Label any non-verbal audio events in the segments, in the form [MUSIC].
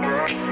Thank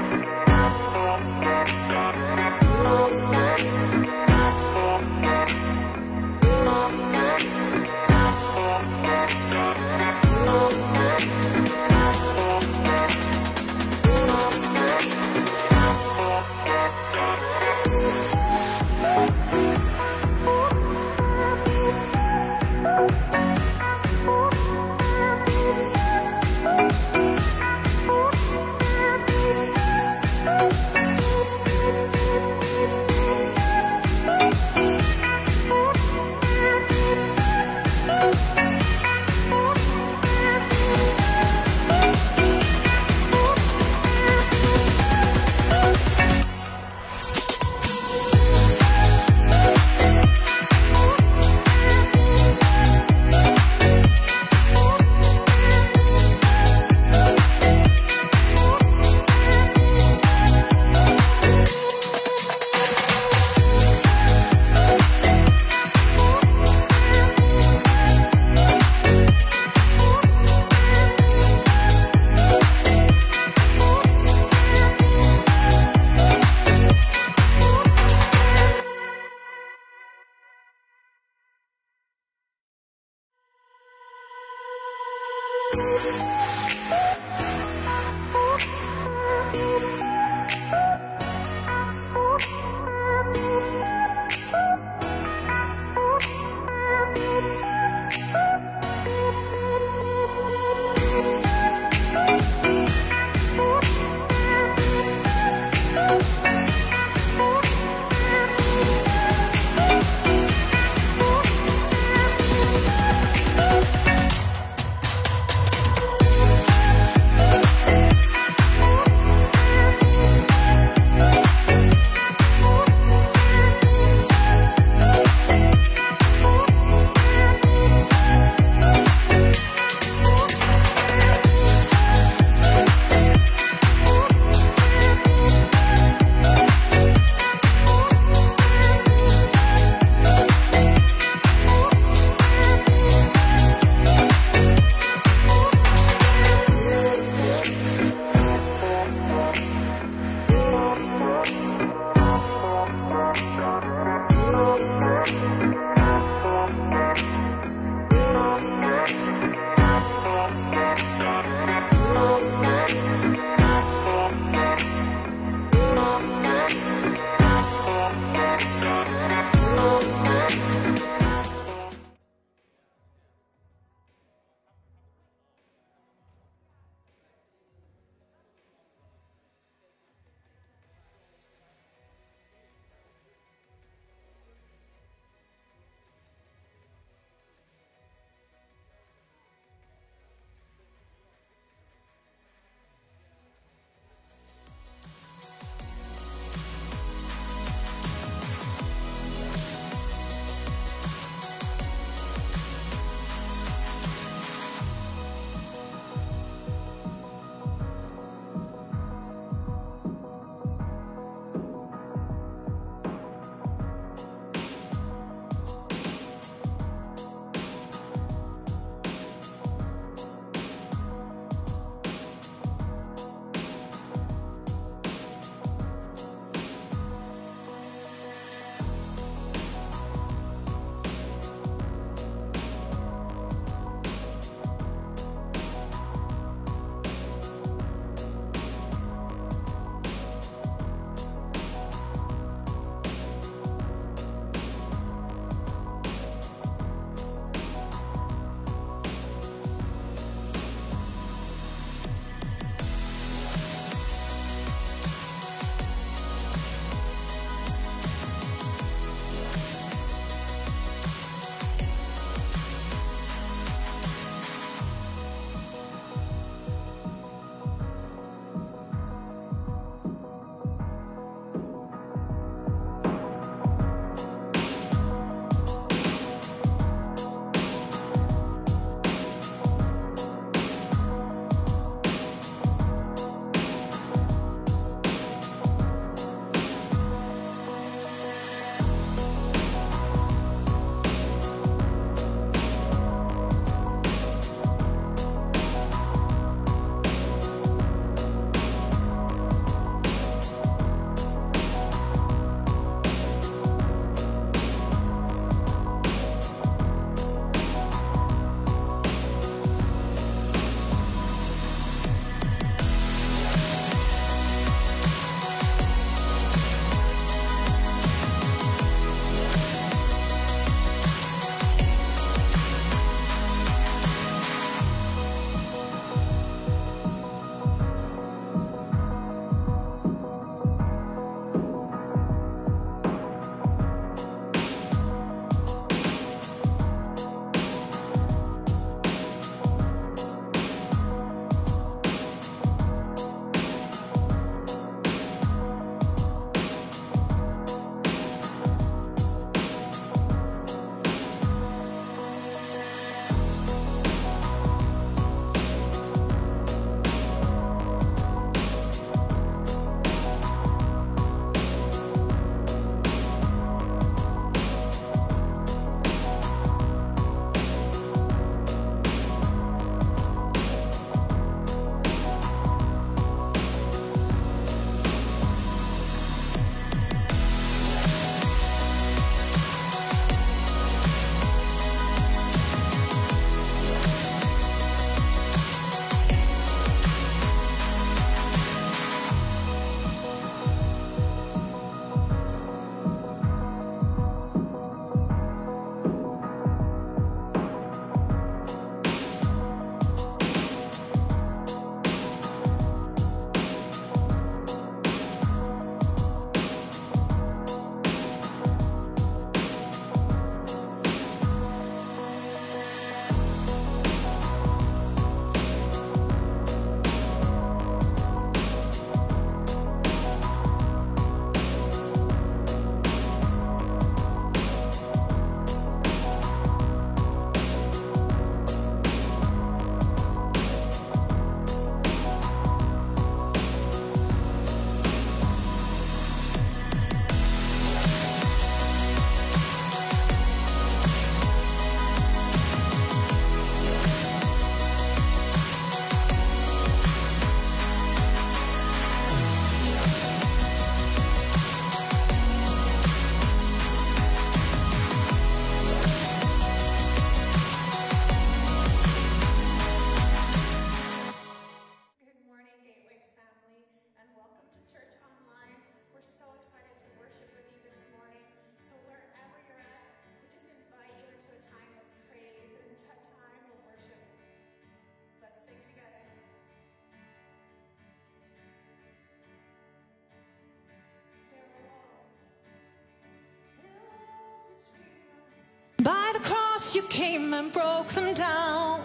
came and broke them down.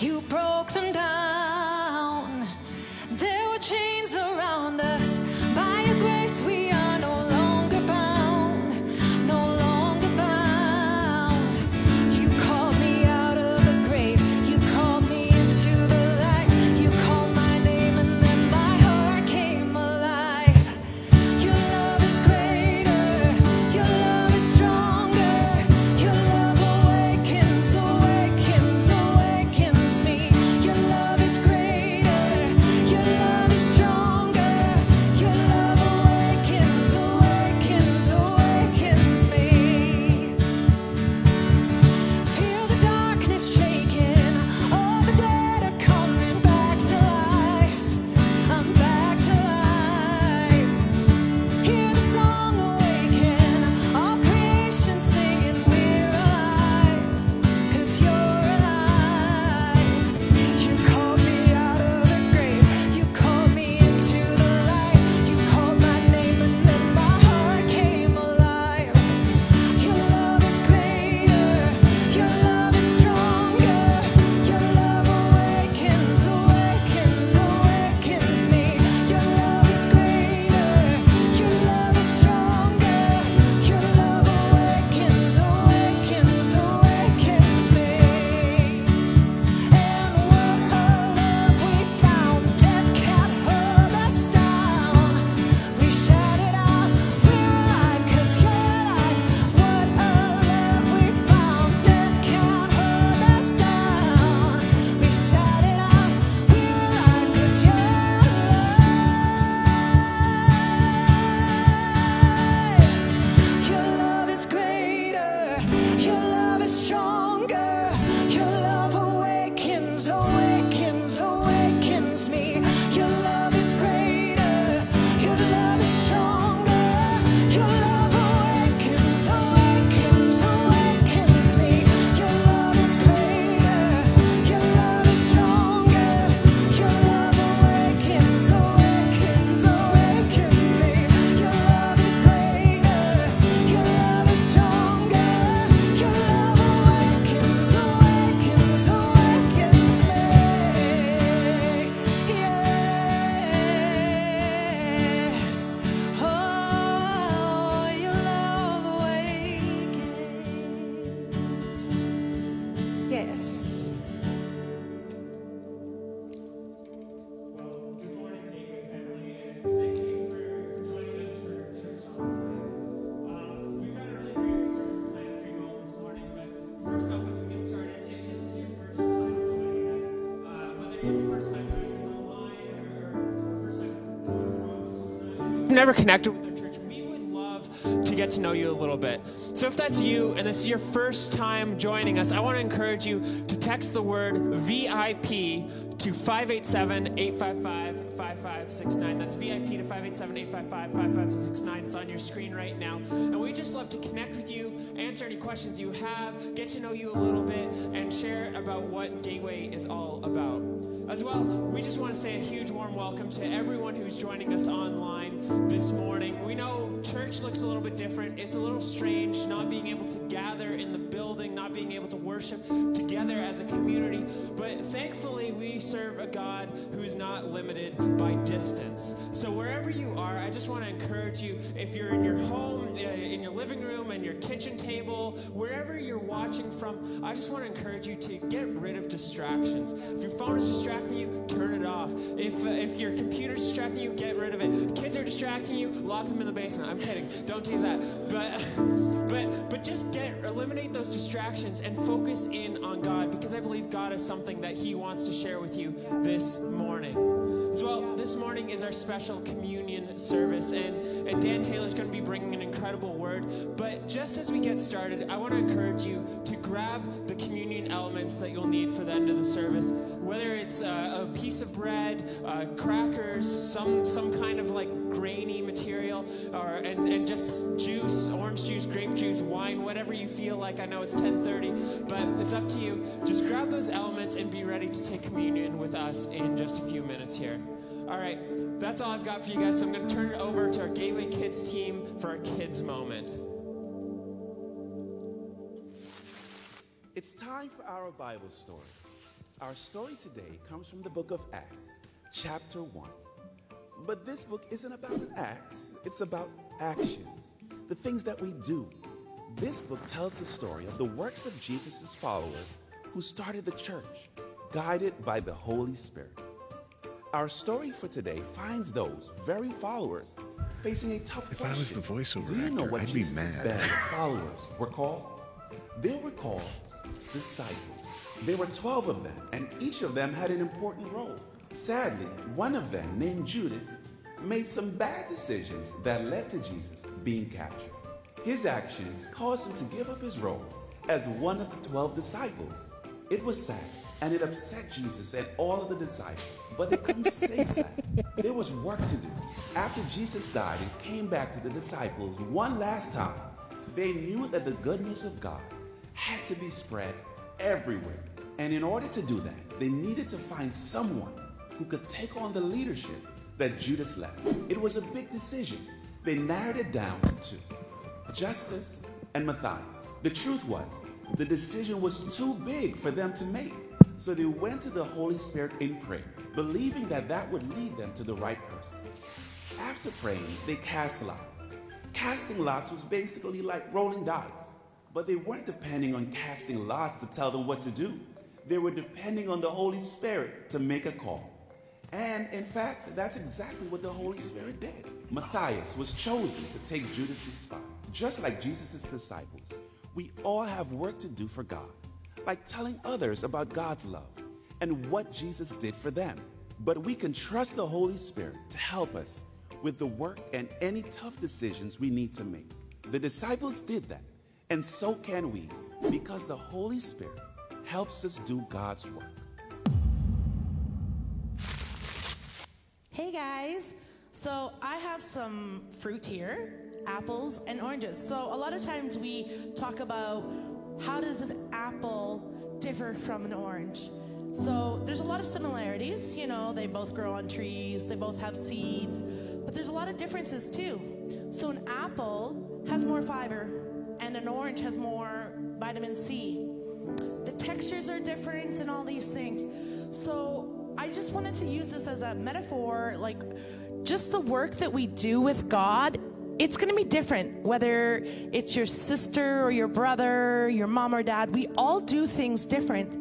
You broke them down. There were chains around us. By your grace, we never connected with our church, we would love to get to know you a little bit. So if that's you and this is your first time joining us, I want to encourage you to text the word VIP to 587-855-5569. That's VIP to 587-855-5569. It's on your screen right now. And we just love to connect with you, answer any questions you have, get to know you a little bit, and share about what Gateway is all about. As well, we just want to say a huge warm welcome to everyone who's joining us online this morning. We know church looks a little bit different. It's a little strange not being able to gather in the building, not being able to worship together as a community. But thankfully, we serve a God who is not limited by distance. So wherever you are, I just want to encourage you if you're in your home, uh, in your living room, and your kitchen table, wherever you're watching from, I just want to encourage you to get rid of distractions. If your phone is distracting you, turn it off. If uh, if your computer's distracting you, get rid of it. Kids are distracting you, lock them in the basement. I'm kidding. Don't do that. But but but just get eliminate those distractions and focus in on God because I believe God is something that He wants to share with you this morning. As well, this morning is our special communion service, and, and Dan Taylor's going to be bringing an incredible word. But just as we get started, I want to encourage you to grab the communion elements that you'll need for the end of the service. Whether it's uh, a piece of bread, uh, crackers, some some kind of like grainy material, or and, and just juice, orange juice, grape juice, wine, whatever you feel like. I know it's 10:30, but it's up to you. Just grab those elements and be ready to take communion with us in just a few minutes here. All right, that's all I've got for you guys. So I'm going to turn it over to our Gateway Kids team for our kids moment. It's time for our Bible story. Our story today comes from the book of Acts, chapter 1. But this book isn't about an acts, it's about actions, the things that we do. This book tells the story of the works of Jesus' followers who started the church, guided by the Holy Spirit. Our story for today finds those very followers facing a tough If I was the voiceover Do you know actor, what I'd be Jesus' mad. band of followers were called? They were called disciples. There were 12 of them, and each of them had an important role. Sadly, one of them, named Judas, made some bad decisions that led to Jesus being captured. His actions caused him to give up his role as one of the 12 disciples. It was sad, and it upset Jesus and all of the disciples, but they couldn't stay [LAUGHS] sad. There was work to do. After Jesus died and came back to the disciples one last time, they knew that the good news of God had to be spread everywhere. And in order to do that, they needed to find someone who could take on the leadership that Judas left. It was a big decision. They narrowed it down to two Justus and Matthias. The truth was, the decision was too big for them to make. So they went to the Holy Spirit in prayer, believing that that would lead them to the right person. After praying, they cast lots. Casting lots was basically like rolling dice, but they weren't depending on casting lots to tell them what to do. They were depending on the Holy Spirit to make a call. And in fact, that's exactly what the Holy Spirit did. Matthias was chosen to take Judas's spot. Just like Jesus' disciples, we all have work to do for God, like telling others about God's love and what Jesus did for them. But we can trust the Holy Spirit to help us with the work and any tough decisions we need to make. The disciples did that, and so can we, because the Holy Spirit helps us do God's work. Hey guys, so I have some fruit here, apples and oranges. So a lot of times we talk about how does an apple differ from an orange? So there's a lot of similarities, you know, they both grow on trees, they both have seeds, but there's a lot of differences too. So an apple has more fiber and an orange has more vitamin C the textures are different and all these things. So I just wanted to use this as a metaphor, like just the work that we do with God. It's going to be different whether it's your sister or your brother, your mom or dad. We all do things different,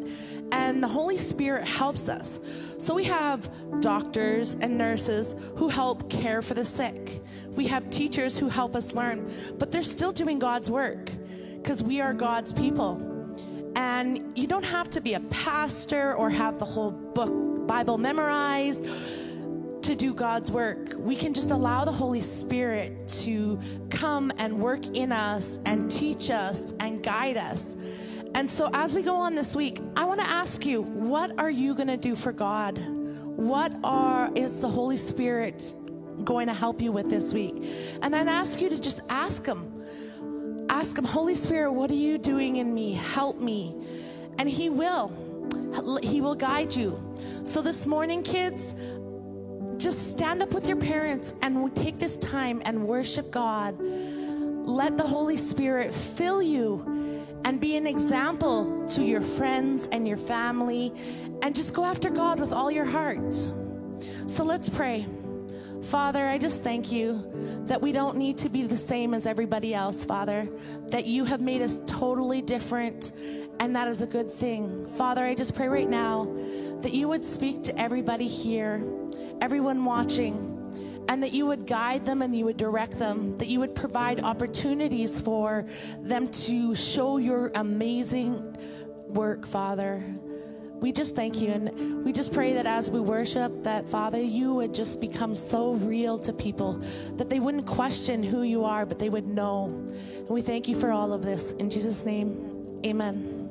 and the Holy Spirit helps us. So we have doctors and nurses who help care for the sick. We have teachers who help us learn, but they're still doing God's work because we are God's people. And you don't have to be a pastor or have the whole book, Bible memorized to do God's work. We can just allow the Holy Spirit to come and work in us and teach us and guide us. And so as we go on this week, I want to ask you, what are you going to do for God? What are is the Holy Spirit going to help you with this week? And I'd ask you to just ask him ask him holy spirit what are you doing in me? Help me. And he will. He will guide you. So this morning kids just stand up with your parents and take this time and worship god. Let the holy spirit fill you and be an example to your friends and your family. And just go after god with all your heart. So let's pray Father, I just thank you that we don't need to be the same as everybody else, Father, that you have made us totally different, and that is a good thing. Father, I just pray right now that you would speak to everybody here, everyone watching, and that you would guide them and you would direct them, that you would provide opportunities for them to show your amazing work, Father. We just thank you and we just pray that as we worship that Father you would just become so real to people that they wouldn't question who you are but they would know. And we thank you for all of this in Jesus name. Amen.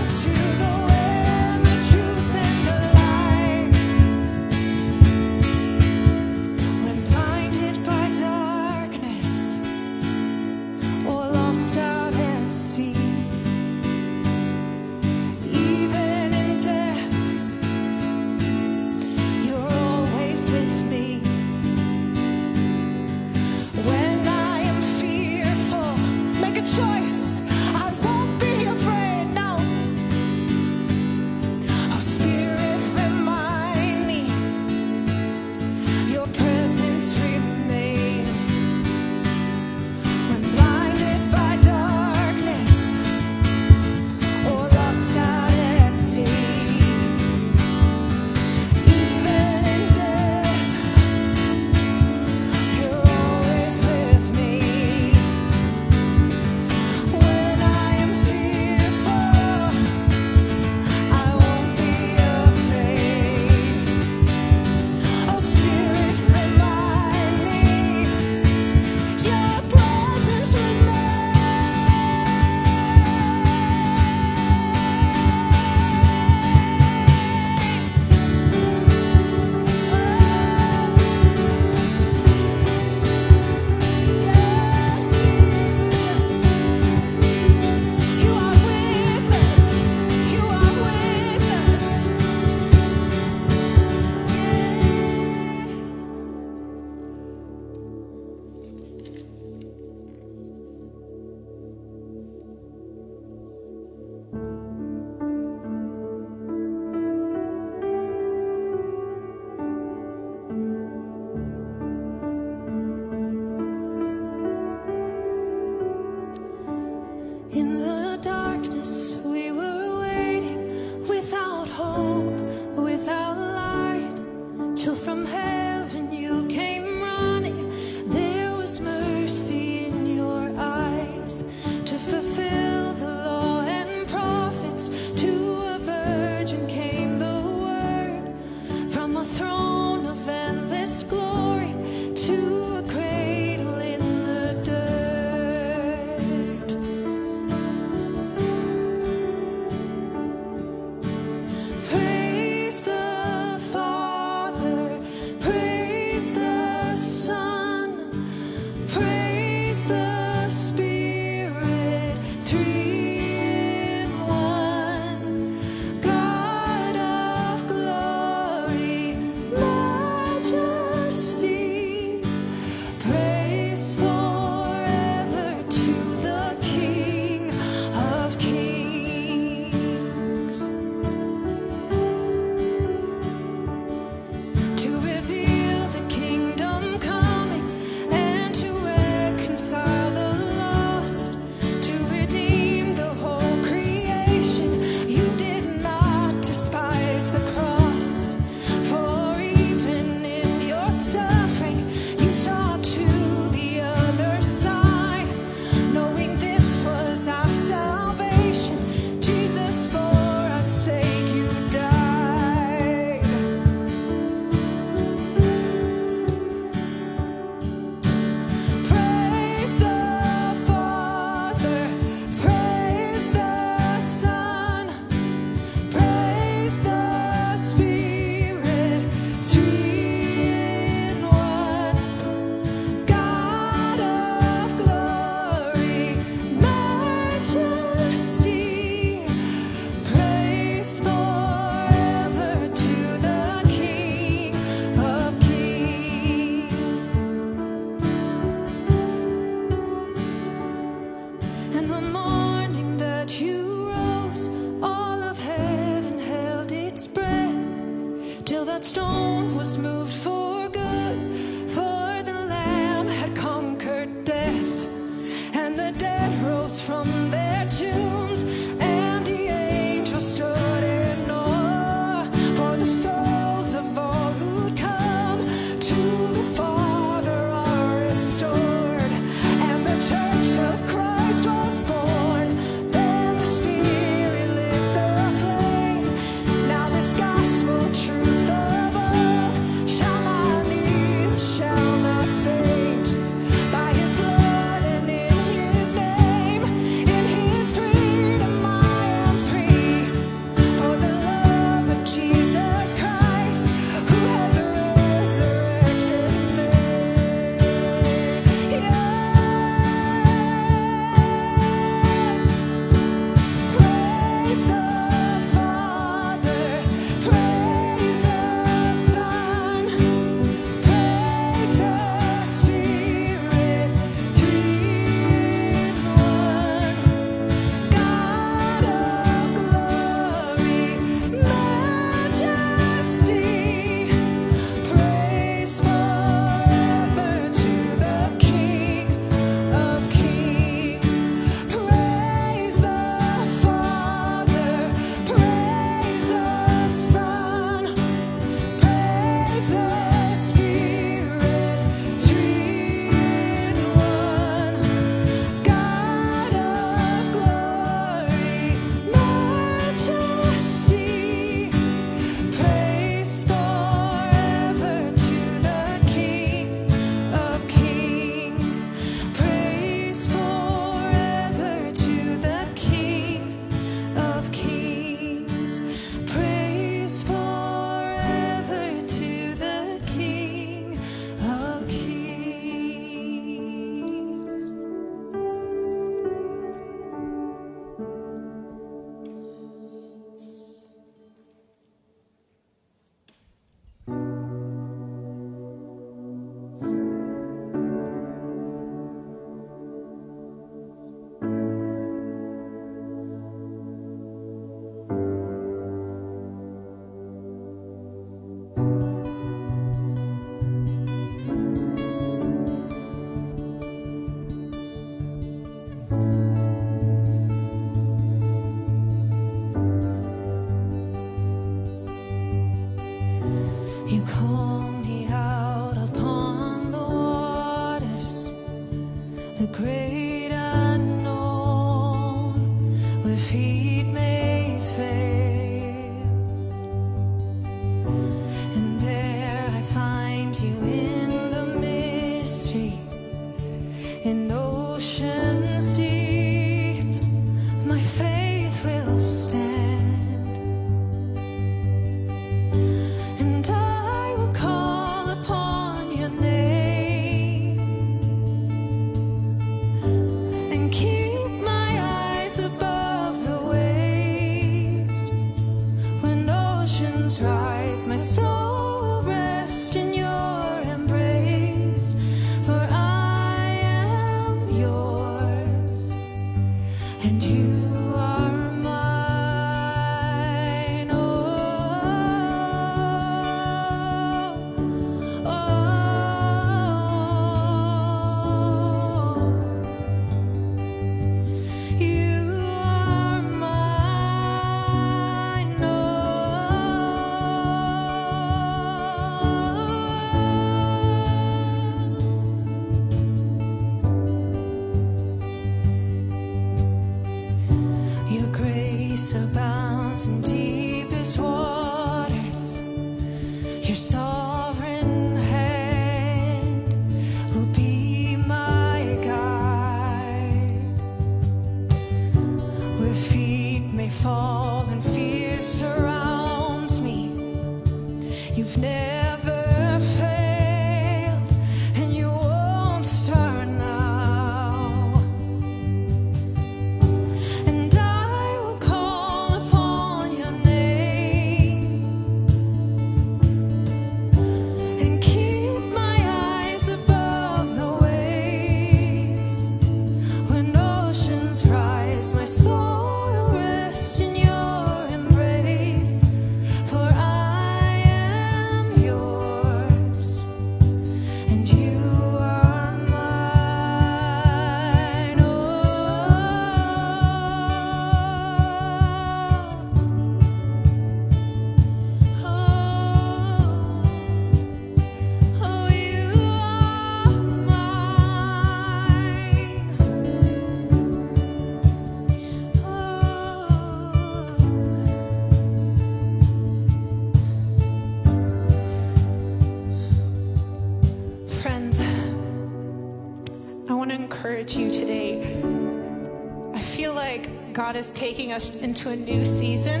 Is taking us into a new season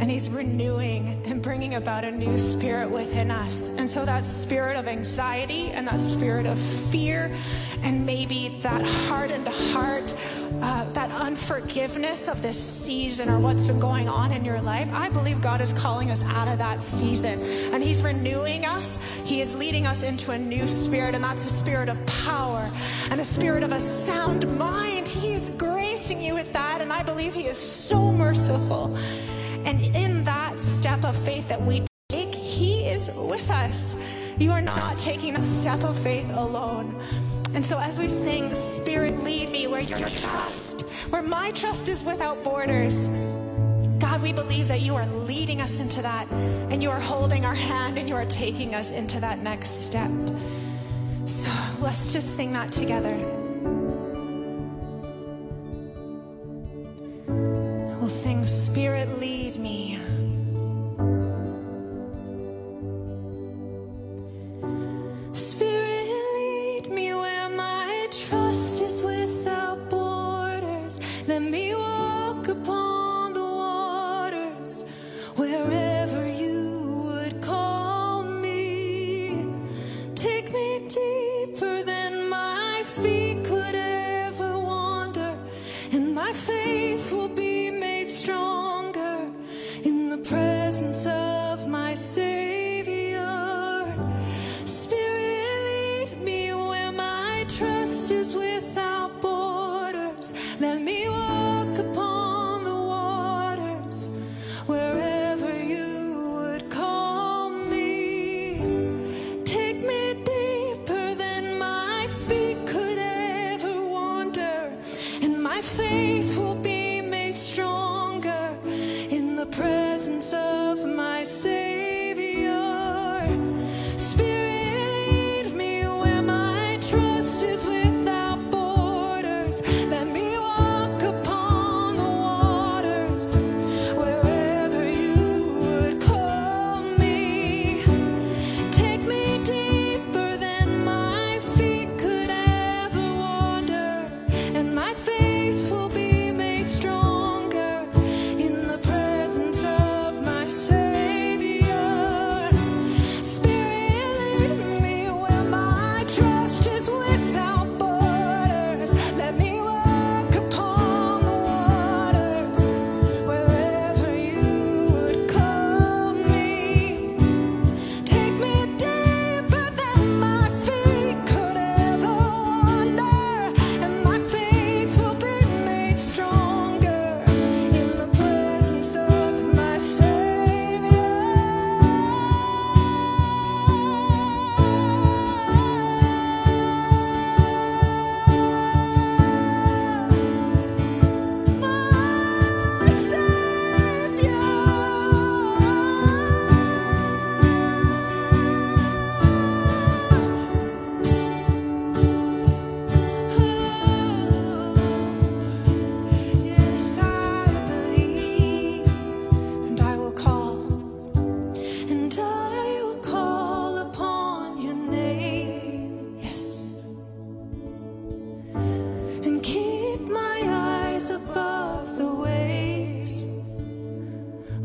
and He's renewing and bringing about a new spirit within us. And so, that spirit of anxiety and that spirit of fear, and maybe that hardened heart, uh, that unforgiveness of this season or what's been going on in your life, I believe God is calling us out of that season. And He's renewing us, He is leading us into a new spirit, and that's a spirit of power and a spirit of a sound mind. I believe He is so merciful. And in that step of faith that we take, He is with us. You are not taking a step of faith alone. And so, as we sing, Spirit, lead me where your trust, where my trust is without borders. God, we believe that you are leading us into that, and you are holding our hand, and you are taking us into that next step. So, let's just sing that together. Sing, Spirit, lead me.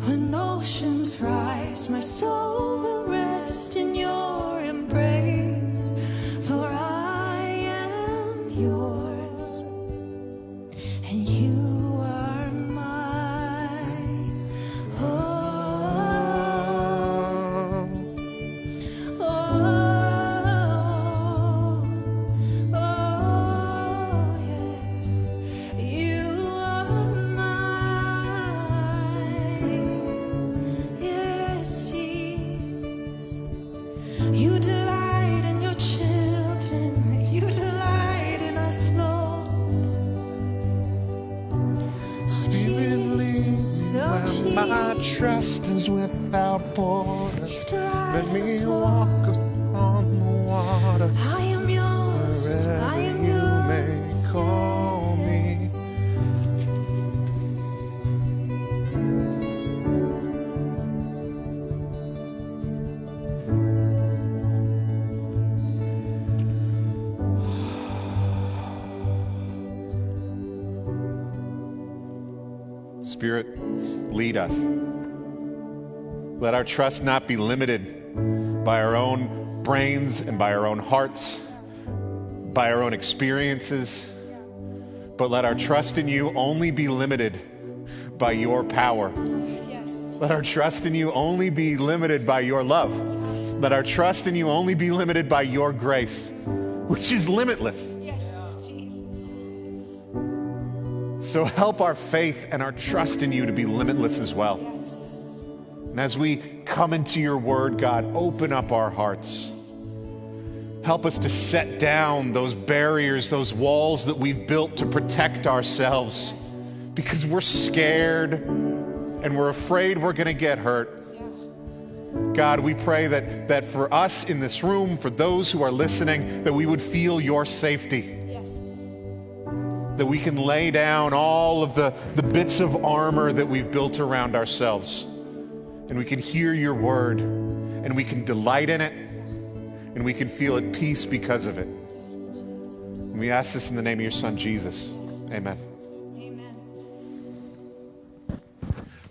When oceans rise, my soul will rest in our trust not be limited by our own brains and by our own hearts, by our own experiences, but let our trust in you only be limited by your power. Yes. Let our trust in you only be limited by your love. Let our trust in you only be limited by your grace, which is limitless. Yes, Jesus. So help our faith and our trust in you to be limitless as well. And as we come into your word, God, open up our hearts. Help us to set down those barriers, those walls that we've built to protect ourselves because we're scared and we're afraid we're going to get hurt. God, we pray that, that for us in this room, for those who are listening, that we would feel your safety that we can lay down all of the, the bits of armor that we've built around ourselves. And we can hear your word, and we can delight in it, and we can feel at peace because of it. And we ask this in the name of your son, Jesus. Amen.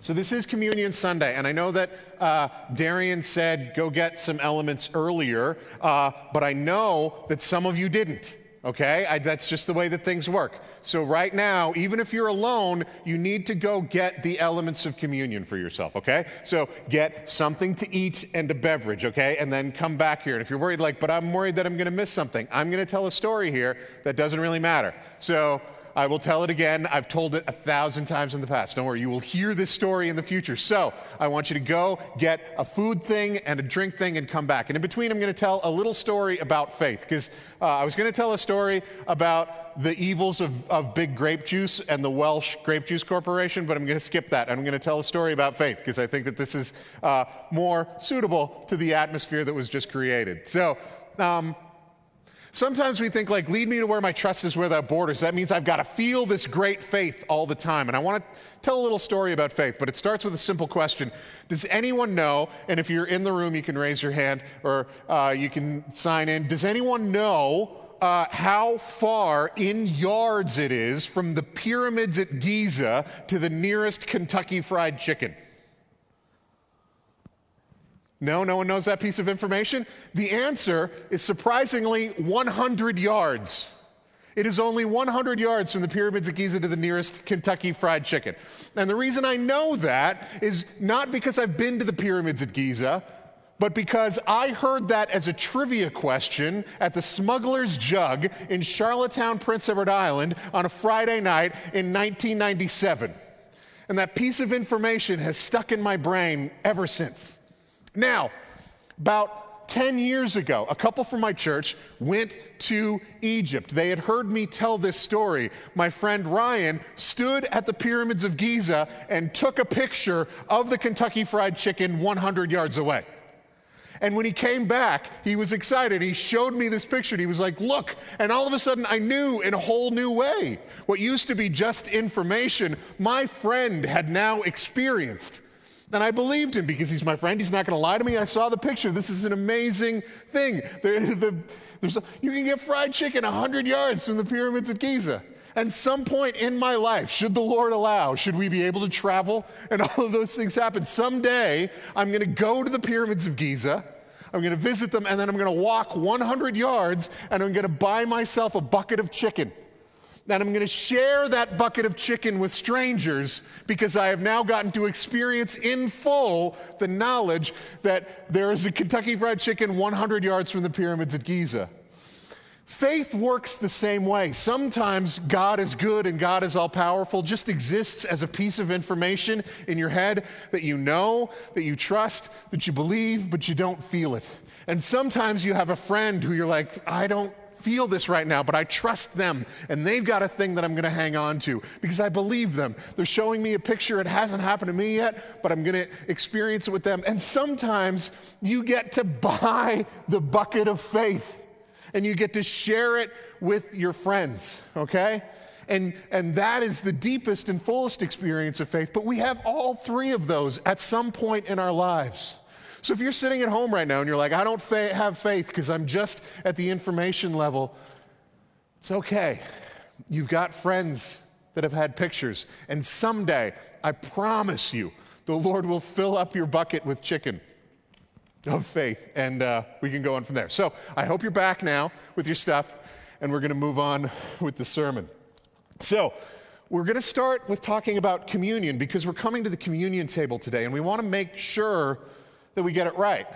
So this is Communion Sunday, and I know that uh, Darian said go get some elements earlier, uh, but I know that some of you didn't. Okay, I, that's just the way that things work. So right now, even if you're alone, you need to go get the elements of communion for yourself. Okay, so get something to eat and a beverage. Okay, and then come back here. And if you're worried, like, but I'm worried that I'm to miss something, I'm to tell a story here that doesn't really matter. So I will tell it again. I've told it a thousand times in the past. Don't worry, you will hear this story in the future. So I want you to go get a food thing and a drink thing and come back. And in between, I'm going to tell a little story about faith because uh, I was going to tell a story about the evils of, of big grape juice and the Welch Grape Juice Corporation, but I'm going to skip that. I'm going to tell a story about faith because I think that this is uh, more suitable to the atmosphere that was just created. So, um, Sometimes we think, like, lead me to where my trust is without borders. That means I've got to feel this great faith all the time. And I want to tell a little story about faith, but it starts with a simple question Does anyone know, and if you're in the room, you can raise your hand or uh, you can sign in, does anyone know? Uh, how far in yards it is from the pyramids at Giza to the nearest Kentucky Fried Chicken? No, no one knows that piece of information? The answer is surprisingly 100 yards. It is only 100 yards from the pyramids of Giza to the nearest Kentucky Fried Chicken. And the reason I know that is not because I've been to the pyramids at Giza, but because I heard that as a trivia question at the Smuggler's Jug in Charlottetown, Prince Edward Island on a Friday night in 1997. And that piece of information has stuck in my brain ever since. Now, about 10 years ago, a couple from my church went to Egypt. They had heard me tell this story. My friend Ryan stood at the pyramids of Giza and took a picture of the Kentucky Fried Chicken 100 yards away. And when he came back, he was excited. He showed me this picture and he was like, Look. And all of a sudden, I knew in a whole new way what used to be just information, my friend had now experienced. And I believed him because he's my friend. He's not going to lie to me. I saw the picture. This is an amazing thing. There, [LAUGHS] the, a, you can get fried chicken 100 yards from the pyramids at Giza. And some point in my life, should the Lord allow, should we be able to travel and [LAUGHS] all of those things happen, someday I'm going to go to the pyramids of Giza. I'm going to visit them and then I'm going to walk 100 yards and I'm going to buy myself a bucket of chicken. And I'm going to share that bucket of chicken with strangers because I have now gotten to experience in full the knowledge that there is a Kentucky Fried Chicken 100 yards from the pyramids at Giza. Faith works the same way. Sometimes God is good and God is all powerful, just exists as a piece of information in your head that you know, that you trust, that you believe, but you don't feel it. And sometimes you have a friend who you're like, I don't feel this right now, but I trust them and they've got a thing that I'm going to hang on to because I believe them. They're showing me a picture. It hasn't happened to me yet, but I'm going to experience it with them. And sometimes you get to buy the bucket of faith and you get to share it with your friends, okay? And, and that is the deepest and fullest experience of faith. But we have all three of those at some point in our lives. So if you're sitting at home right now and you're like, I don't fa- have faith because I'm just at the information level, it's okay. You've got friends that have had pictures. And someday, I promise you, the Lord will fill up your bucket with chicken of faith, and uh, we can go on from there. So I hope you're back now with your stuff, and we're going to move on with the sermon. So we're going to start with talking about communion because we're coming to the communion table today, and we want to make sure that we get it right.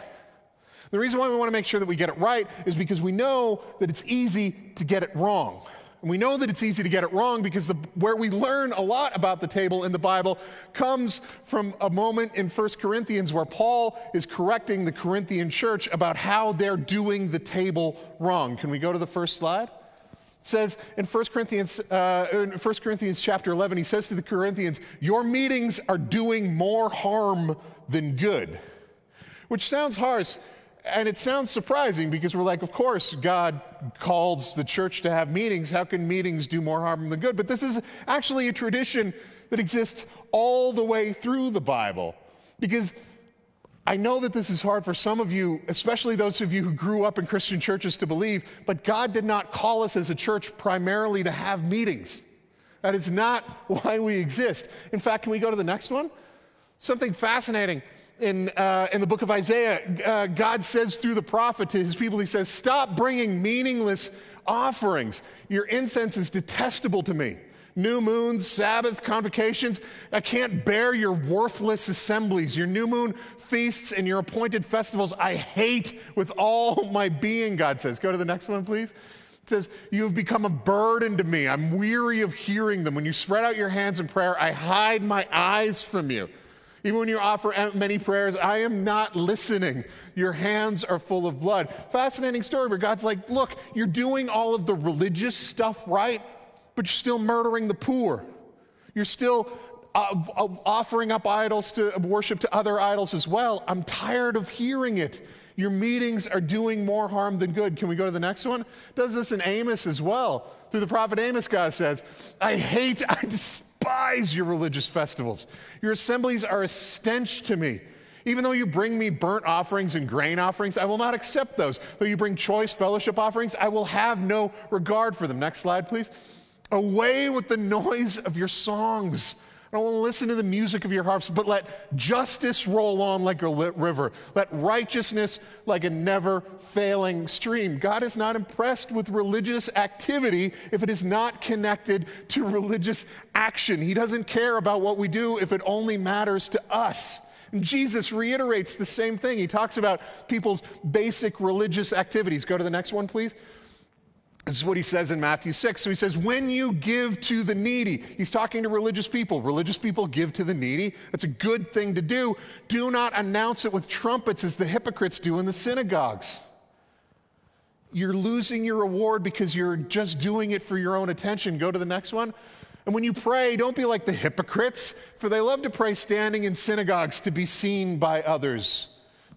The reason why we want to make sure that we get it right is because we know that it's easy to get it wrong. And we know that it's easy to get it wrong because the, where we learn a lot about the table in the Bible comes from a moment in 1 Corinthians where Paul is correcting the Corinthian church about how they're doing the table wrong. Can we go to the first slide? It says in 1 Corinthians, uh, in 1 Corinthians chapter 11, he says to the Corinthians, Your meetings are doing more harm than good. Which sounds harsh, and it sounds surprising because we're like, of course, God calls the church to have meetings. How can meetings do more harm than good? But this is actually a tradition that exists all the way through the Bible. Because I know that this is hard for some of you, especially those of you who grew up in Christian churches, to believe, but God did not call us as a church primarily to have meetings. That is not [LAUGHS] why we exist. In fact, can we go to the next one? Something fascinating in, uh, in the book of Isaiah, uh, God says through the prophet to his people, He says, Stop bringing meaningless offerings. Your incense is detestable to me. New moons, Sabbath, convocations, I can't bear your worthless assemblies, your new moon feasts, and your appointed festivals. I hate with all my being, God says. Go to the next one, please. It says, You have become a burden to me. I'm weary of hearing them. When you spread out your hands in prayer, I hide my eyes from you. Even when you offer many prayers, I am not listening. Your hands are full of blood. Fascinating story where God's like, look, you're doing all of the religious stuff right, but you're still murdering the poor. You're still uh, offering up idols to worship to other idols as well. I'm tired of hearing it. Your meetings are doing more harm than good. Can we go to the next one? Does this in Amos as well. Through the prophet Amos, God says, I hate, [LAUGHS] I despise your religious festivals. Your assemblies are a stench to me. Even though you bring me burnt offerings and grain offerings, I will not accept those. Though you bring choice fellowship offerings, I will have no regard for them. Next slide, please. Away with the noise of your songs. I don't want to listen to the music of your harps, but let justice roll on like a river. Let righteousness like a never failing stream. God is not impressed with religious activity if it is not connected to religious action. He doesn't care about what we do if it only matters to us. And Jesus reiterates the same thing. He talks about people's basic religious activities. Go to the next one, please. This is what he says in Matthew 6. So he says, When you give to the needy, he's talking to religious people. Religious people give to the needy. That's a good thing to do. Do not announce it with trumpets as the hypocrites do in the synagogues. You're losing your reward because you're just doing it for your own attention. Go to the next one. And when you pray, don't be like the hypocrites, for they love to pray standing in synagogues to be seen by others.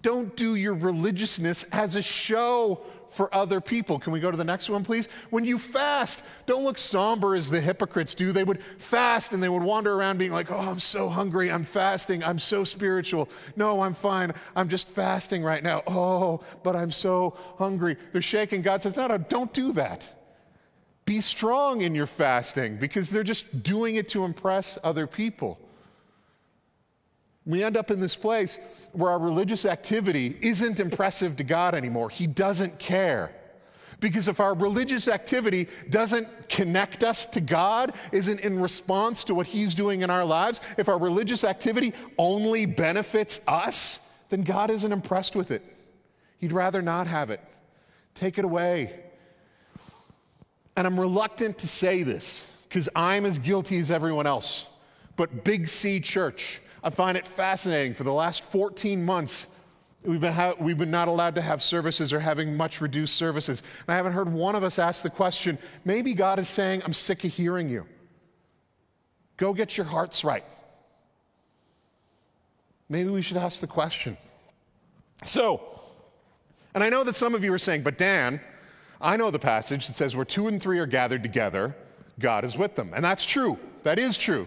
Don't do your religiousness as a show for other people. Can we go to the next one, please? When you fast, don't look somber as the hypocrites do. They would fast and they would wander around being like, oh, I'm so hungry. I'm fasting. I'm so spiritual. No, I'm fine. I'm just fasting right now. Oh, but I'm so hungry. They're shaking. God says, no, no, don't do that. Be strong in your fasting because they're just doing it to impress other people. We end up in this place where our religious activity isn't impressive to God anymore. He doesn't care. Because if our religious activity doesn't connect us to God, isn't in response to what He's doing in our lives, if our religious activity only benefits us, then God isn't impressed with it. He'd rather not have it. Take it away. And I'm reluctant to say this because I'm as guilty as everyone else. But Big C Church, I find it fascinating. For the last 14 months, we've been, ha- we've been not allowed to have services or having much reduced services. And I haven't heard one of us ask the question maybe God is saying, I'm sick of hearing you. Go get your hearts right. Maybe we should ask the question. So, and I know that some of you are saying, but Dan, I know the passage that says where two and three are gathered together, God is with them. And that's true. That is true.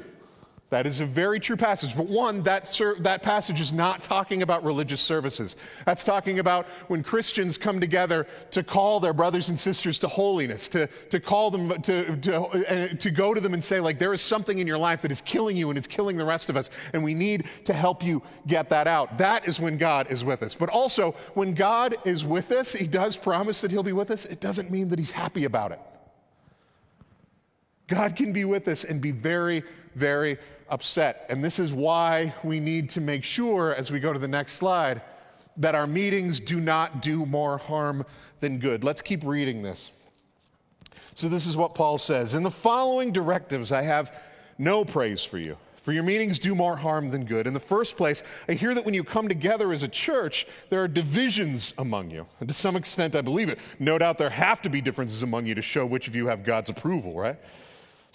That is a very true passage. But one, that, ser- that passage is not talking about religious services. That's talking about when Christians come together to call their brothers and sisters to holiness, to, to call them, to, to, uh, to go to them and say, like, there is something in your life that is killing you and it's killing the rest of us, and we need to help you get that out. That is when God is with us. But also, when God is with us, He does promise that He'll be with us. It doesn't mean that He's happy about it. God can be with us and be very, very upset. And this is why we need to make sure, as we go to the next slide, that our meetings do not do more harm than good. Let's keep reading this. So, this is what Paul says In the following directives, I have no praise for you. For your meetings do more harm than good. In the first place, I hear that when you come together as a church, there are divisions among you. And to some extent, I believe it. No doubt there have to be differences among you to show which of you have God's approval, right?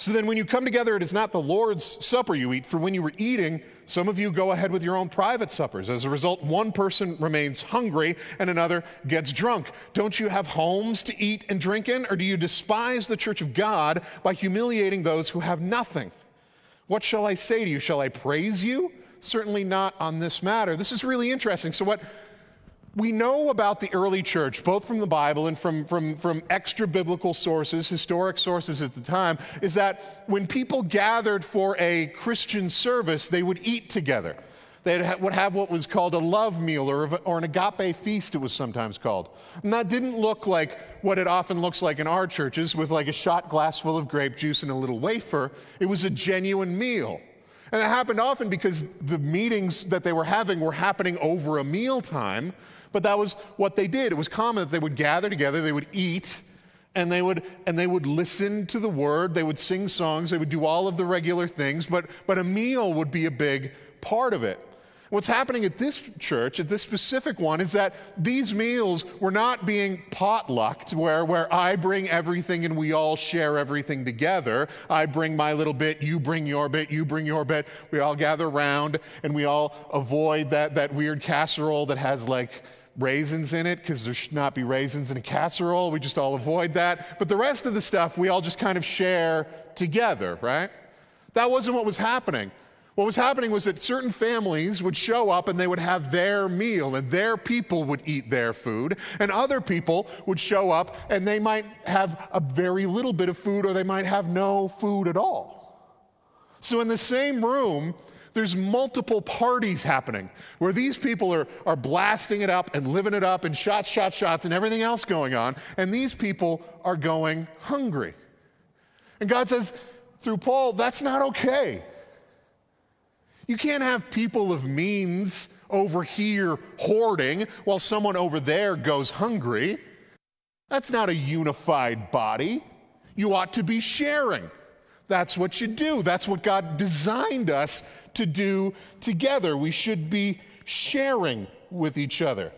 So then, when you come together, it is not the Lord's supper you eat, for when you were eating, some of you go ahead with your own private suppers. As a result, one person remains hungry and another gets drunk. Don't you have homes to eat and drink in, or do you despise the church of God by humiliating those who have nothing? What shall I say to you? Shall I praise you? Certainly not on this matter. This is really interesting. So, what we know about the early church, both from the Bible and from, from, from extra biblical sources, historic sources at the time, is that when people gathered for a Christian service, they would eat together. They would have what was called a love meal or, or an agape feast, it was sometimes called. And that didn't look like what it often looks like in our churches with like a shot glass full of grape juice and a little wafer. It was a genuine meal. And it happened often because the meetings that they were having were happening over a mealtime. But that was what they did. It was common that they would gather together, they would eat, and they would and they would listen to the word, they would sing songs, they would do all of the regular things, but but a meal would be a big part of it. What's happening at this church, at this specific one, is that these meals were not being potlucked, where, where I bring everything and we all share everything together. I bring my little bit, you bring your bit, you bring your bit. We all gather around and we all avoid that, that weird casserole that has like raisins in it because there should not be raisins in a casserole. We just all avoid that. But the rest of the stuff we all just kind of share together, right? That wasn't what was happening. What was happening was that certain families would show up and they would have their meal and their people would eat their food, and other people would show up and they might have a very little bit of food or they might have no food at all. So, in the same room, there's multiple parties happening where these people are, are blasting it up and living it up and shots, shots, shots, and everything else going on, and these people are going hungry. And God says through Paul, that's not okay. You can't have people of means over here hoarding while someone over there goes hungry. That's not a unified body. You ought to be sharing. That's what you do. That's what God designed us to do together. We should be sharing with each other.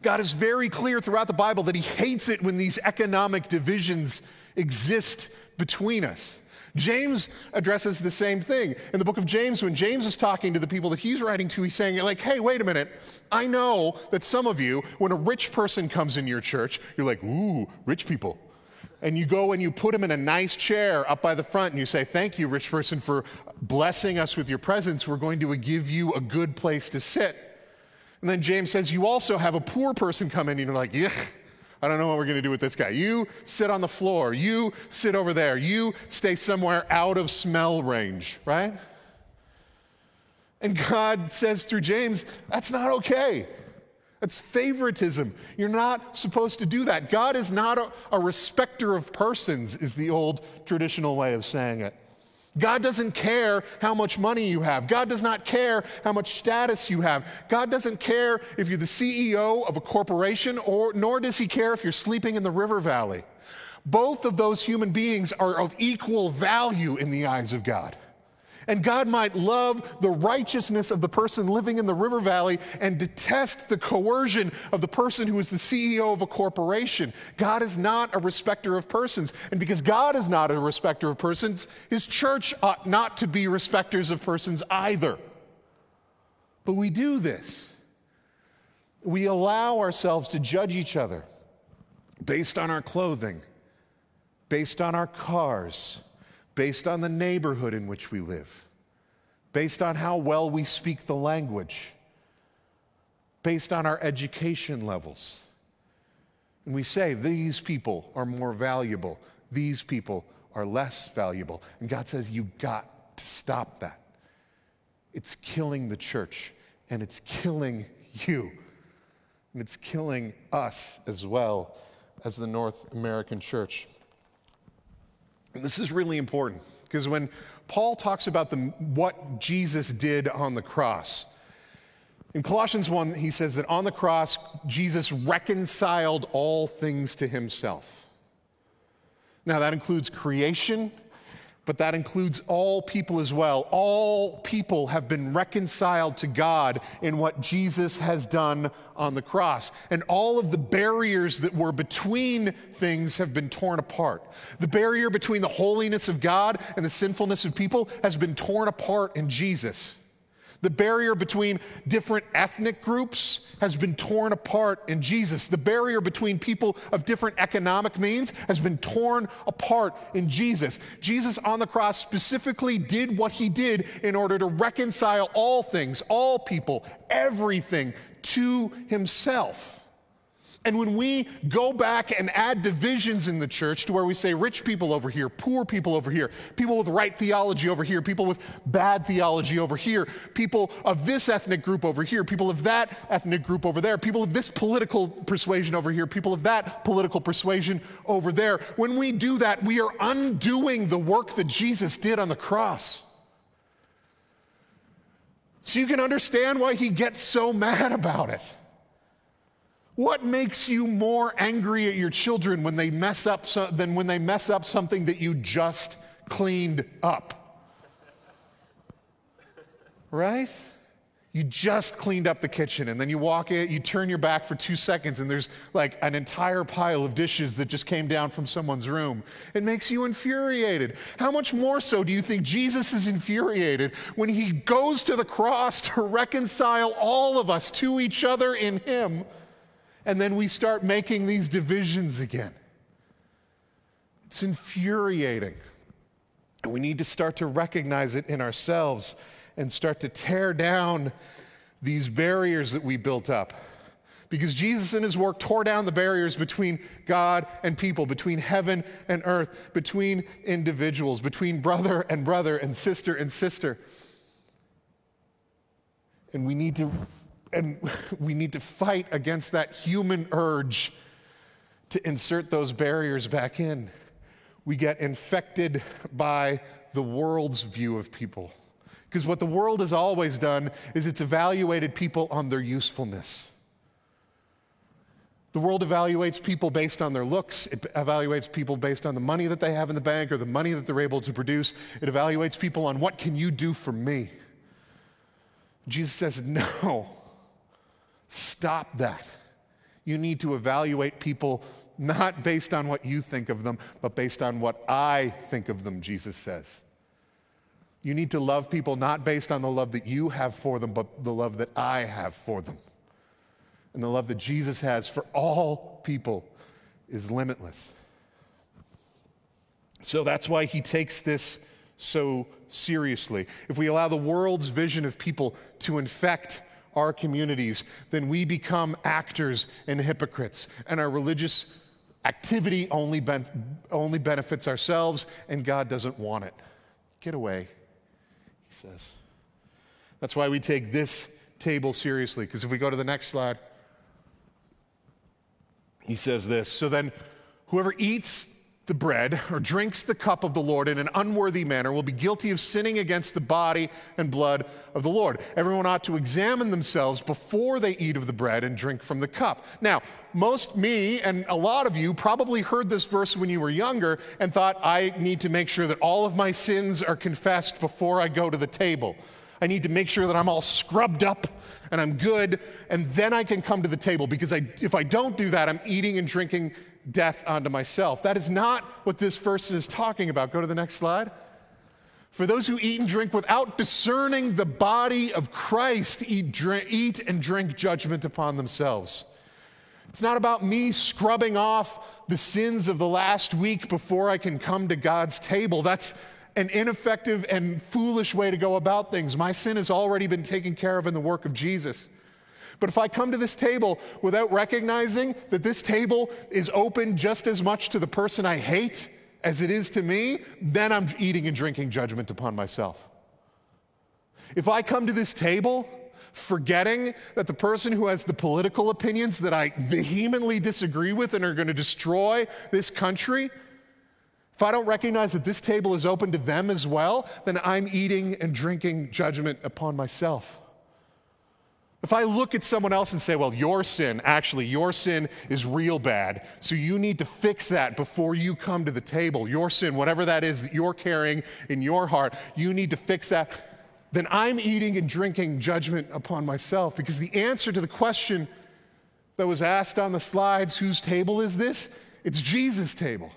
God is very clear throughout the Bible that He hates it when these economic divisions exist between us. James addresses the same thing. In the book of James, when James is talking to the people that he's writing to, he's saying, like, hey, wait a minute. I know that some of you, when a rich person comes in your church, you're like, ooh, rich people. And you go and you put him in a nice chair up by the front and you say, Thank you, rich person, for blessing us with your presence. We're going to give you a good place to sit. And then James says, You also have a poor person come in and you're like, Yuck. I don't know what we're going to do with this guy. You sit on the floor. You sit over there. You stay somewhere out of smell range, right? And God says through James, that's not okay. That's favoritism. You're not supposed to do that. God is not a, a, respecter of persons, is the old traditional way of saying it. God doesn't care how much money you have. God does not care how much status you have. God doesn't care if you're the CEO of a corporation, or, nor does He care if you're sleeping in the river valley. Both of those human beings are of equal value in the eyes of God. And God might love the righteousness of the person living in the river valley and detest the coercion of the person who is the CEO of a corporation. God is not a respecter of persons. And because God is not a respecter of persons, his church ought not to be respecters of persons either. But we do this. We allow ourselves to judge each other based on our clothing, based on our cars based on the neighborhood in which we live. based on how well we speak the language, based on our education levels. And we say, these people are more valuable, these people are less valuable. And God says, you got to stop that. It's killing the church, and it's killing you, and it's killing us as well as the North American church. And this is really important because when Paul talks about the, what Jesus did on the cross, in Colossians 1, he says that on the cross, Jesus reconciled all things to himself. Now, that includes creation, but that includes all people as well. All people have been reconciled to God in what Jesus has done on the cross. And all of the barriers that were between things have been torn apart. The barrier between the holiness of God and the sinfulness of people has been torn apart in Jesus. The barrier between different ethnic groups has been torn apart in Jesus. The barrier between people of different economic means has been torn apart in Jesus. Jesus on the cross specifically did what he did in order to reconcile all things, all people, everything to himself. And when we go back and add divisions in the church to where we say rich people over here, poor people over here, people with right theology over here, people with bad theology over here, people of this ethnic group over here, people of that ethnic group over there, people of this political persuasion over here, people of that political persuasion over there, when we do that, we are undoing the work that Jesus did on the cross. So you can understand why he gets so [LAUGHS] mad about it. What makes you more angry at your children when they mess up so, than when they mess up something that you just cleaned up? Right? You just cleaned up the kitchen and then you walk in, you turn your back for two seconds and there's like an entire pile of dishes that just came down from someone's room. It makes you infuriated. How much more so do you think Jesus is infuriated when he goes to the cross to reconcile all of us to each other in him? And then we start making these divisions again. It's infuriating. And we need to start to recognize it in ourselves and start to tear down these barriers that we built up. Because Jesus in his work tore down the barriers between God and people, between heaven and earth, between individuals, between brother and brother and sister and sister. And we need to and [LAUGHS] we need to fight against that human urge to insert those barriers back in. We get infected by the world's view of people. Because what the world has always done is it's evaluated people on their usefulness. The world evaluates people based on their looks. It evaluates people based on the money that they have in the bank or the money that they're able to produce. It evaluates people on what can you do for me? Jesus says, [LAUGHS] no. Stop that. You need to evaluate people not based on what you think of them, but based on what I think of them, Jesus says. You need to love people not based on the love that you have for them, but the love that I have for them. And the love that Jesus has for all people is limitless. So that's why he takes this so seriously. If we allow the world's vision of people to infect our communities, then we become actors and hypocrites, and our religious activity only, ben- only benefits ourselves, and God doesn't want it. Get away, he says. That's why we take this table seriously, because if we go to the next slide, he says this So then, whoever eats the bread or drinks the cup of the Lord in an unworthy manner will be guilty of sinning against the body and blood of the Lord. Everyone ought to examine themselves before they eat of the bread and drink from the cup. Now, most me and a lot of you probably heard this verse when you were younger and thought, I need to make sure that all of my sins are confessed before I go to the table. I need to make sure that I'm all scrubbed up and I'm good, and then I can come to the table because I, if I don't do that, I'm eating and drinking death onto myself. That is not what this verse is talking about. Go to the next slide. For those who eat and drink without discerning the body of Christ, eat, drink, eat and drink judgment upon themselves. It's not about me scrubbing off the sins of the last week before I can come to God's table. That's an ineffective and foolish way to go about things. My sin has already been taken care of in the work of Jesus. But if I come to this table without recognizing that this table is open just as much to the person I hate as it is to me, then I'm eating and drinking judgment upon myself. If I come to this table forgetting that the person who has the political opinions that I vehemently disagree with and are going to destroy this country, if I don't recognize that this table is open to them as well, then I'm eating and drinking judgment upon myself. If I look at someone else and say, well, your sin, actually, your sin is real bad, so you need to fix that before you come to the table. Your sin, whatever that is that you're carrying in your heart, you need to fix that. Then I'm eating and drinking judgment upon myself because the answer to the question that was asked on the slides, whose table is this? It's Jesus' table.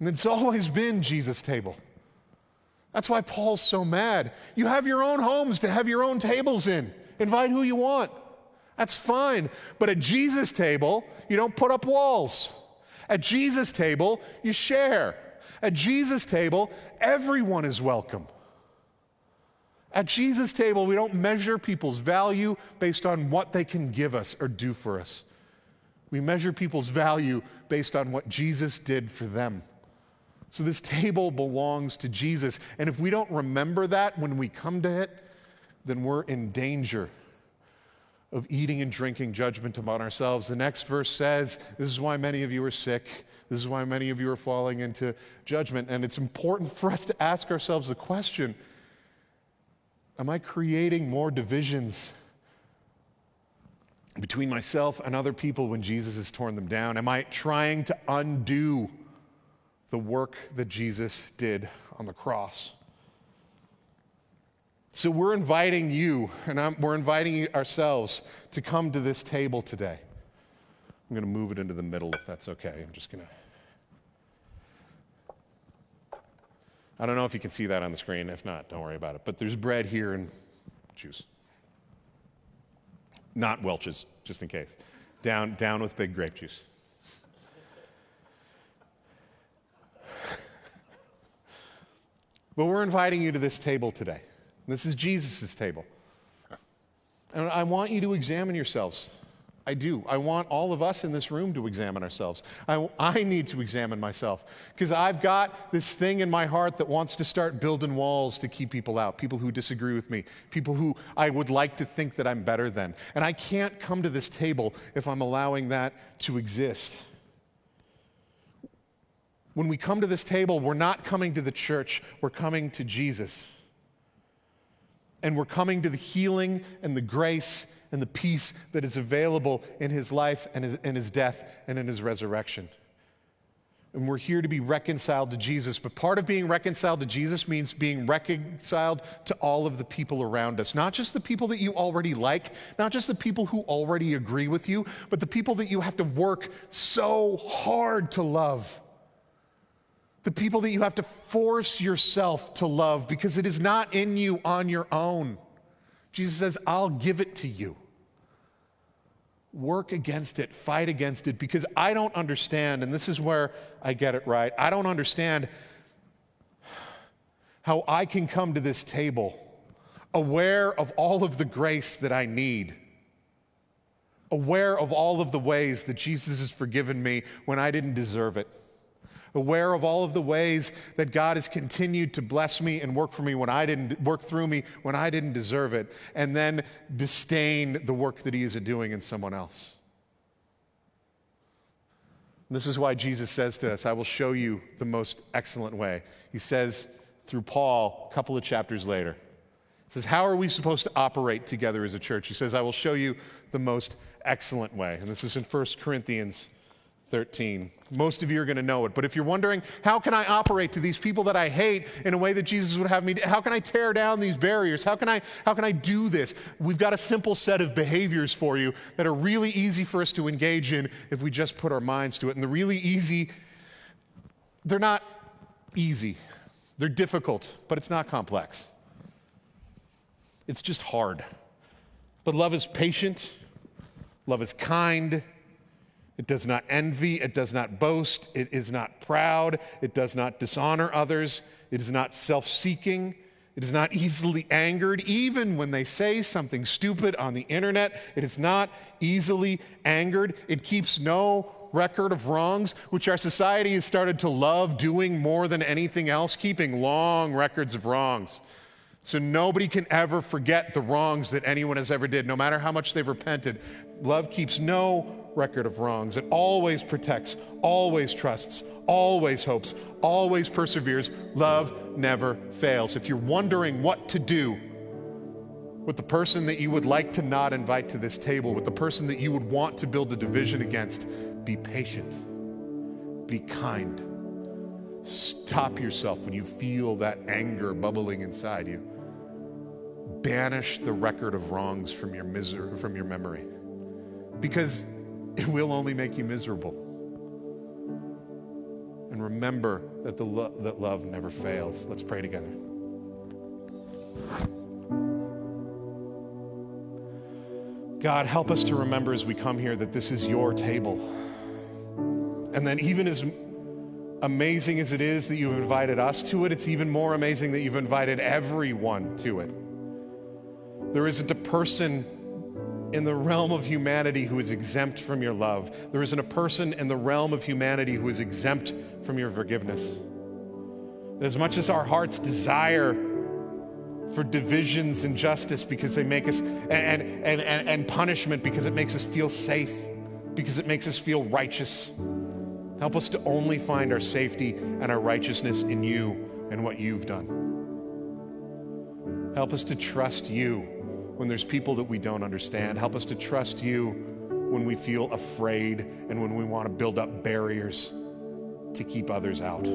And it's always been Jesus' table. That's why Paul's so mad. You have your own homes to have your own tables in. Invite who you want. That's fine. But at Jesus' table, you don't put up walls. At Jesus' table, you share. At Jesus' table, everyone is welcome. At Jesus' table, we don't measure people's value based on what they can give us or do for us. We measure people's value based on what Jesus did for them. So this table belongs to Jesus. And if we don't remember that when we come to it, then we're in danger of eating and drinking judgment upon ourselves. The next verse says, This is why many of you are sick. This is why many of you are falling into judgment. And it's important for us to ask ourselves the question Am I creating more divisions between myself and other people when Jesus has torn them down? Am I trying to undo the work that Jesus did on the cross? So we're inviting you, and I'm, we're inviting ourselves to come to this table today. I'm going to move it into the middle if that's okay. I'm just going to. I don't know if you can see that on the screen. If not, don't worry about it. But there's bread here and juice. Not Welch's, just in case. Down, down with big grape juice. [LAUGHS] but we're inviting you to this table today. This is Jesus' table. And I want you to examine yourselves. I do. I want all of us in this room to examine ourselves. I, I need to examine myself because I've got this thing in my heart that wants to start building walls to keep people out, people who disagree with me, people who I would like to think that I'm better than. And I can't come to this table if I'm allowing that to exist. When we come to this table, we're not coming to the church, we're coming to Jesus and we're coming to the healing and the grace and the peace that is available in his life and his, in his death and in his resurrection. And we're here to be reconciled to Jesus. But part of being reconciled to Jesus means being reconciled to all of the people around us. Not just the people that you already like, not just the people who already agree with you, but the people that you have to work so hard to love the people that you have to force yourself to love because it is not in you on your own. Jesus says, I'll give it to you. Work against it, fight against it, because I don't understand, and this is where I get it right. I don't understand how I can come to this table aware of all of the grace that I need, aware of all of the ways that Jesus has forgiven me when I didn't deserve it aware of all of the ways that God has continued to bless me and work for me when I didn't work through me when I didn't deserve it, and then disdain the work that He is doing in someone else. This is why Jesus says to us, I will show you the most excellent way. He says through Paul a couple of chapters later. He says, How are we supposed to operate together as a church? He says, I will show you the most excellent way. And this is in 1 Corinthians 13. Most of you are going to know it. But if you're wondering, how can I operate to these people that I hate in a way that Jesus would have me? How can I tear down these barriers? How can I, how can I do this? We've got a simple set of behaviors for you that are really easy for us to engage in if we just put our minds to it. And the really easy, they're not easy, they're difficult, but it's not complex. It's just hard. But love is patient, love is kind. It does not envy. It does not boast. It is not proud. It does not dishonor others. It is not self seeking. It is not easily angered. Even when they say something stupid on the internet, it is not easily angered. It keeps no record of wrongs, which our society has started to love doing more than anything else, keeping long records of wrongs. So nobody can ever forget the wrongs that anyone has ever did, no matter how much they've repented. Love keeps no record of wrongs. It always protects, always trusts, always hopes, always perseveres. Love never fails. If you're wondering what to do with the person that you would like to not invite to this table, with the person that you would want to build a division against, be patient, be kind. Stop yourself when you feel that anger bubbling inside you. Banish the record of wrongs from your misery, from your memory, because it will only make you miserable. And remember that the lo- that love never fails. Let's pray together. God, help us to remember as we come here that this is your table. And then, even as amazing as it is that you've invited us to it, it's even more amazing that you've invited everyone to it. There isn't a person in the realm of humanity who is exempt from your love. There isn't a person in the realm of humanity who is exempt from your forgiveness. And as much as our hearts desire for divisions and justice because they make us, and, and, and, and punishment because it makes us feel safe, because it makes us feel righteous, help us to only find our safety and our righteousness in you and what you've done. Help us to trust you when there's people that we don't understand. Help us to trust you when we feel afraid and when we want to build up barriers to keep others out.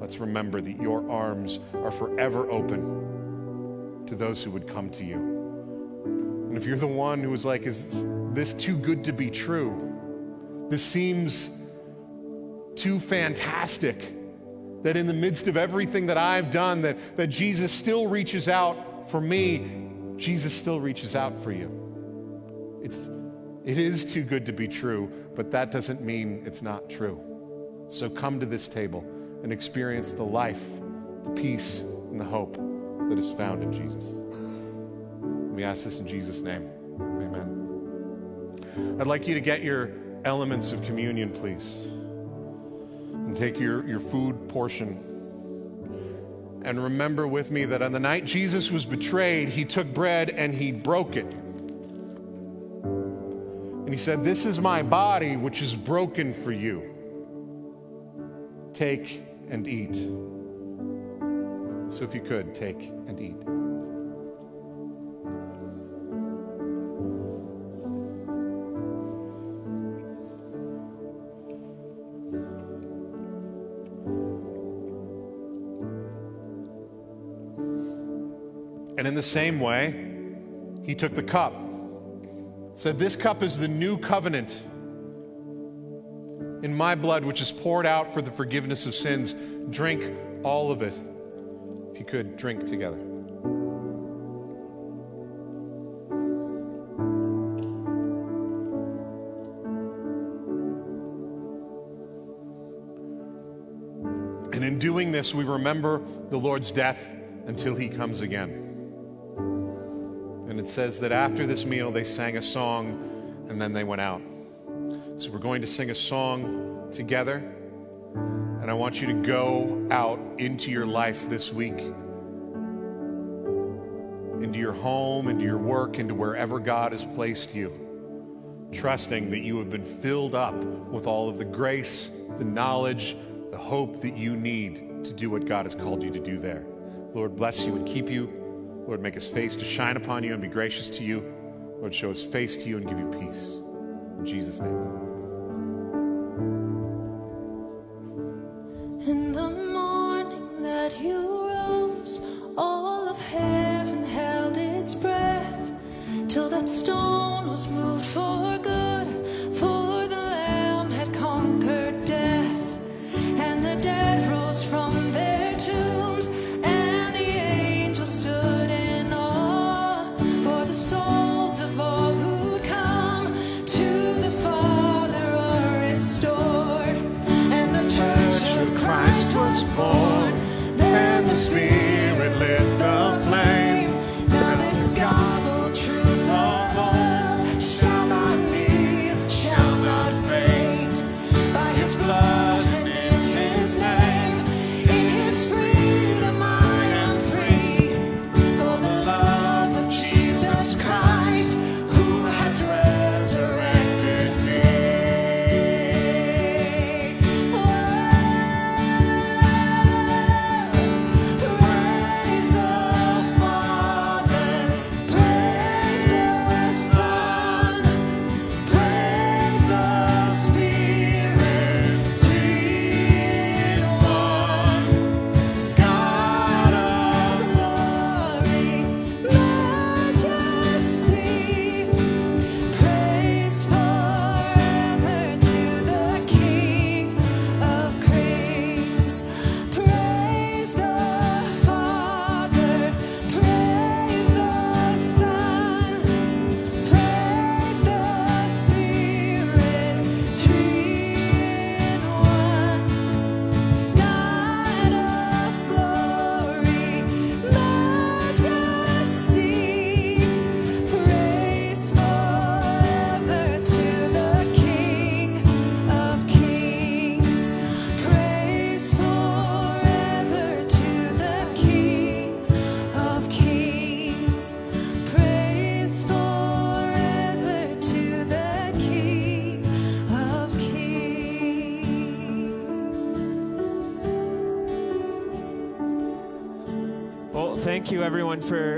Let's remember that your arms are forever open to those who would come to you. And if you're the one who is like, is this too good to be true? This seems too fantastic that in the midst of everything that I've done, that, that Jesus still reaches out for me Jesus still reaches out for you. It's, it is too good to be true, but that doesn't mean it's not true. So come to this table and experience the life, the peace, and the hope that is found in Jesus. We ask this in Jesus' name. Amen. I'd like you to get your elements of communion, please, and take your, your food portion. And remember with me that on the night Jesus was betrayed, he took bread and he broke it. And he said, This is my body, which is broken for you. Take and eat. So if you could, take and eat. And in the same way, he took the cup, said, This cup is the new covenant in my blood, which is poured out for the forgiveness of sins. Drink all of it. If you could, drink together. And in doing this, we remember the Lord's death until he comes again. It says that after this meal, they sang a song and then they went out. So we're going to sing a song together. And I want you to go out into your life this week, into your home, into your work, into wherever God has placed you, trusting that you have been filled up with all of the grace, the knowledge, the hope that you need to do what God has called you to do there. Lord, bless you and keep you. Lord, make his face to shine upon you and be gracious to you. Lord, show his face to you and give you peace. In Jesus' name.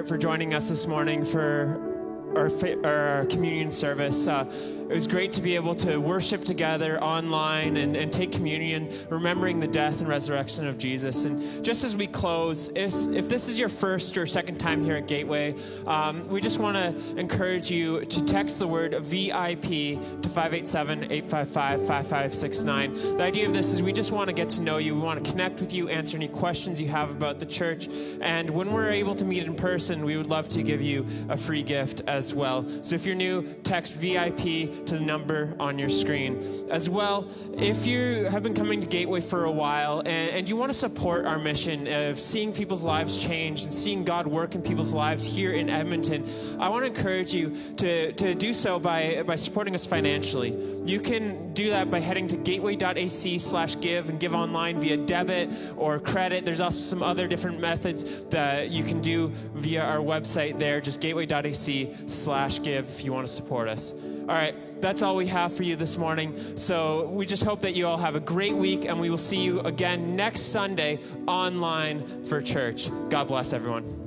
For, joining us this morning for our, our communion service. Uh, it was great to be able to worship together online and, and take communion, remembering the death and resurrection of Jesus. And just as we close, if, if this is your first or second time here at Gateway, um, we just want to encourage you to text the word VIP to 587 855 5569. The idea of this is we just want to get to know you. We want to connect with you, answer any questions you have about the church. And when we're able to meet in person, we would love to give you a free gift as well. So if you're new, text VIP to the number on your screen. As well, if you have been coming to Gateway for a while and, and you want to support our mission of seeing people's lives change and seeing God work in people's lives here in Edmonton, I want to encourage you to, to do so by, by supporting us financially. You can do that by heading to gateway.ac slash give and give online via debit or credit. There's also some other different methods that you can do via our website there, just gateway.ac slash give if you want to support us. All right, that's all we have for you this morning. So we just hope that you all have a great week, and we will see you again next Sunday online for church. God bless everyone.